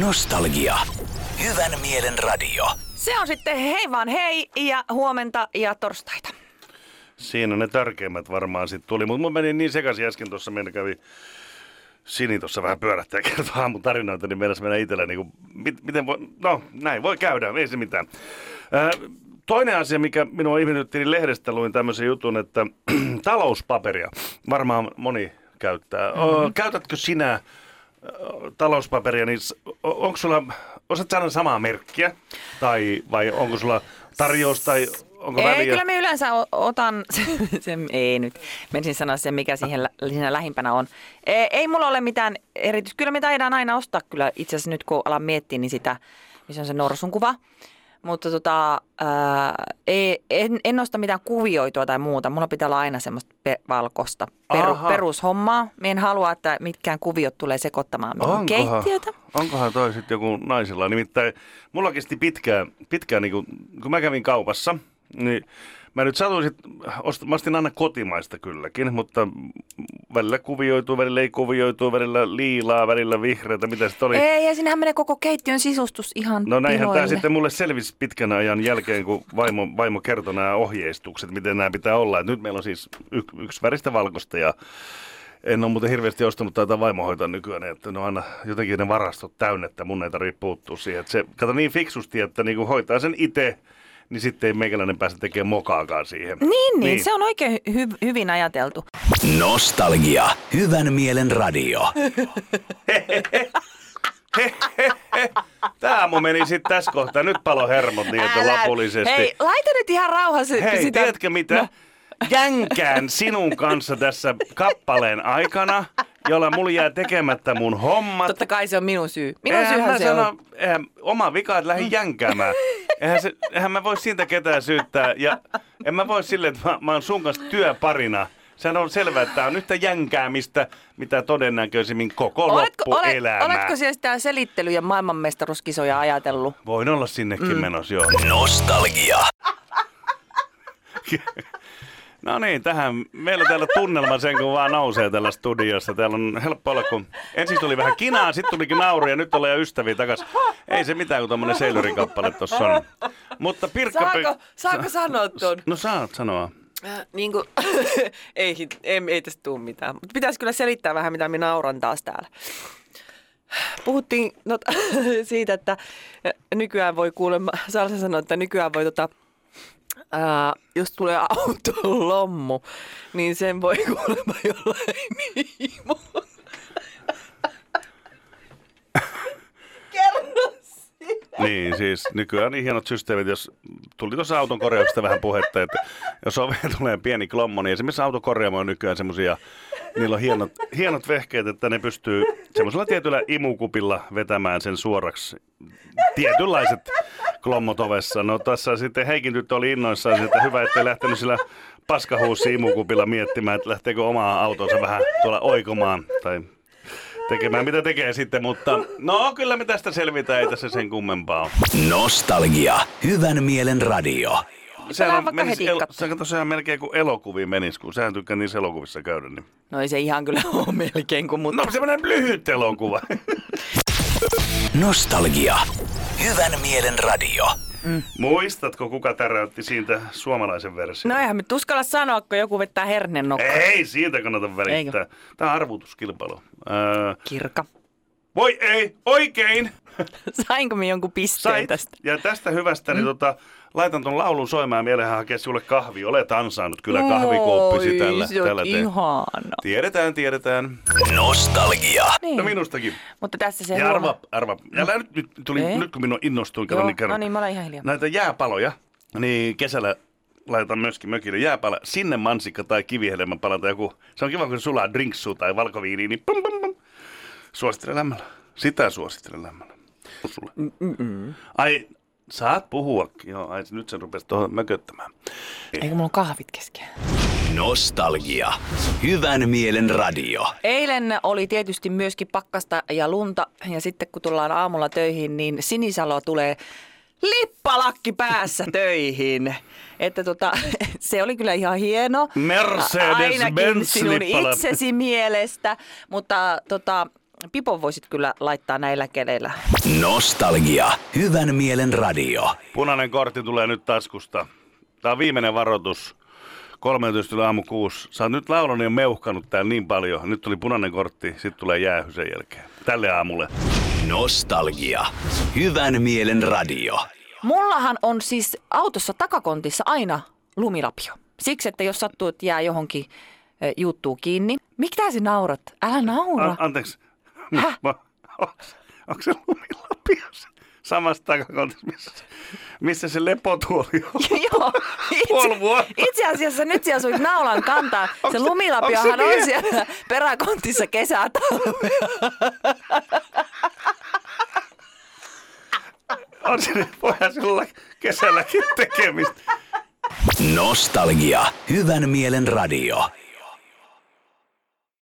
Nostalgia. Hyvän mielen radio. Se on sitten hei vaan hei ja huomenta ja torstaita. Siinä ne tärkeimmät varmaan sitten tuli, mutta mun meni niin sekaisin äsken tuossa, meidän kävi Sini tuossa vähän pyörähtää kertoa aamun tarinoita, niin meidän mennä itsellä niin kuin, mit, miten voi, no näin voi käydä, ei se mitään. Ää, toinen asia, mikä minua ihmetytti, niin lehdestä luin tämmöisen jutun, että talouspaperia varmaan moni käyttää. Mm-hmm. Käytätkö sinä talouspaperia, niin onko sulla, osaat sanoa samaa merkkiä? Tai, vai onko sulla tarjous tai onko ei, väliä? kyllä me yleensä otan, sen, ei nyt, menisin sanoa sen, mikä siihen siinä lähimpänä on. Ei, ei mulla ole mitään erityistä, kyllä me taidaan aina ostaa kyllä itse asiassa nyt kun alan miettiä, niin sitä, missä on se norsun kuva. Mutta tota, ää, ei, en, en osta mitään kuvioitua tai muuta. Mulla pitää olla aina semmoista pe- valkosta peru, Aha. perushommaa. Mä en halua, että mitkään kuviot tulee sekoittamaan minun keittiötä. onkohan toi sitten joku naisilla? Nimittäin mulla kesti pitkään, pitkään niin kun, kun mä kävin kaupassa, niin mä nyt sit, ost, mä ostin aina kotimaista kylläkin, mutta välillä kuvioituu, välillä ei kuvioituu, välillä liilaa, välillä vihreätä, mitä sitten oli. Ei, ja sinähän menee koko keittiön sisustus ihan No näinhän tämä piloille. sitten mulle selvisi pitkän ajan jälkeen, kun vaimo, vaimo kertoi nämä ohjeistukset, miten nämä pitää olla. Et nyt meillä on siis y, yksi väristä valkoista ja en ole muuten hirveästi ostanut tätä vaimohoitaa nykyään, että ne on aina jotenkin ne varastot täynnä, että mun ei tarvitse puuttua siihen. Et se, kato niin fiksusti, että niinku hoitaa sen itse, niin sitten ei meikäläinen pääse tekemään mokaakaan siihen. Niin, niin, niin. se on oikein hy- hyvin ajateltu. Nostalgia. Hyvän mielen radio. Tämä mun meni sitten tässä kohtaa. Nyt palo hermot niin, että Älä- lapullisesti. Hei, laita nyt ihan rauhassa Hei, sitä. tiedätkö mitä? No. Jänkään sinun kanssa tässä kappaleen aikana, jolla mulla jää tekemättä mun hommat. Totta kai se on minun syy. Minun Eihän syyhän se sano, on. eihän, oma vika, että lähdin jänkäämään. Eihän, se, eihän mä voi siitä ketään syyttää. Ja en mä voi silleen, että mä, mä oon sun kanssa työparina. Sehän on selvää, että tää on yhtä jänkäämistä, mitä todennäköisimmin koko Oletko, loppuelämää. olet, oletko siellä sitä selittely- ja maailmanmestaruuskisoja ajatellut? Voin olla sinnekin mm. menossa, joo. Nostalgia. No niin, tähän. Meillä täällä tunnelma sen, kun vaan nousee tällä studiossa. Täällä on helppo olla, kun ensin tuli vähän kinaa, sitten tulikin nauru ja nyt ollaan jo ystäviä takas. Ei se mitään, kun tommonen Seilurin kappale tossa on. Mutta Pirkka... Saako, saako sanoa ton? No saat sanoa. Äh, niin kuin, ei, ei, ei tästä tule mitään. Mutta pitäisi kyllä selittää vähän, mitä minä nauran taas täällä. Puhuttiin no, siitä, että nykyään voi kuulemma, Salsa sanoi, että nykyään voi tota, ää, jos tulee auton lommu, niin sen voi kuulemma jollain siitä. Niin, siis nykyään niin hienot systeemit, jos tuli tuossa auton korjauksesta vähän puhetta, että jos ove tulee pieni klommo, niin esimerkiksi autokorjaamo on nykyään semmoisia, niillä on hienot, hienot vehkeet, että ne pystyy semmoisella tietyllä imukupilla vetämään sen suoraksi tietynlaiset klommot ovessa. No tässä sitten Heikin tyttö oli innoissaan, että hyvä, ettei lähtenyt sillä paskahuussi imukupilla miettimään, että lähteekö omaa autonsa vähän tuolla oikomaan tai tekemään mitä tekee sitten, mutta no kyllä me tästä selvitään, ei tässä sen kummempaa ole. Nostalgia. Hyvän mielen radio. Sehän on, vaikka menis, el, katsomaan. sehän tosiaan melkein kuin elokuviin menis, kun sehän tykkää niissä elokuvissa käydä. Niin. No ei se ihan kyllä ole melkein kuin, mutta No semmoinen lyhyt elokuva. Nostalgia. Hyvän mielen radio. Muistatko, kuka täräytti siitä suomalaisen version? No eihän me tuskalla sanoa, kun joku vettää hernen nokkaan. Ei, siitä kannata välittää. Eikö? Tämä on arvutuskilpailu. Öö, Kirka. voi ei, oikein! Sainko me jonkun pisteen Sait. tästä? Ja tästä hyvästä, niin tota, laitan ton laulun soimaan ja mielenhän hakea sulle kahvi. Olet ansainnut kyllä kahvikuoppisi tällä, se on tällä te- ihana. Tiedetään, tiedetään. Nostalgia. Niin. No minustakin. Mutta tässä se Ja huoma- arva, arva. Ja nyt, nyt, tuli, Ei. nyt kun minun innostuin, kerran, niin kerran. no niin, mä olen ihan hiljaa. Näitä jääpaloja, niin kesällä laitan myöskin mökille jääpala, sinne mansikka tai kivihelmänpala tai joku. Se on kiva, kun sulaa drinksu tai valkoviini, niin pum, pum, pum. Suosittelen lämmällä. Sitä suosittelen lämmällä. Sulle. Mm-mm. Ai, saat puhua. Joo, ai, nyt se rupesi tuohon mököttämään. Eikö mulla on kahvit kesken? Nostalgia. Hyvän mielen radio. Eilen oli tietysti myöskin pakkasta ja lunta ja sitten kun tullaan aamulla töihin, niin Sinisalo tulee lippalakki päässä töihin. Että tota, se oli kyllä ihan hieno. Mercedes-Benz Ainakin sinun lippalakki. itsesi mielestä, mutta tota, Pipon voisit kyllä laittaa näillä keleillä. Nostalgia. Hyvän mielen radio. Punainen kortti tulee nyt taskusta. Tämä on viimeinen varoitus. 13 yli aamu 6. Sä oot nyt laulanut ja meuhkanut täällä niin paljon. Nyt tuli punainen kortti, sitten tulee jäähy sen jälkeen. Tälle aamulle. Nostalgia. Hyvän mielen radio. Mullahan on siis autossa takakontissa aina lumilapio. Siksi, että jos sattuu, että jää johonkin eh, juttuu kiinni. Mitä sä naurat? Älä naura. A- anteeksi. Mä, onko se lumilapio se- samassa takakontissa, missä, se- missä se lepotuoli on? Joo, Puoli vuotta. itse asiassa nyt sä asuit naulan kantaa. Se Onks se- lumilapiohan se on niin? siellä peräkontissa kesätalvea. On sinne voihan sillä kesälläkin tekemistä. Nostalgia. Hyvän mielen radio.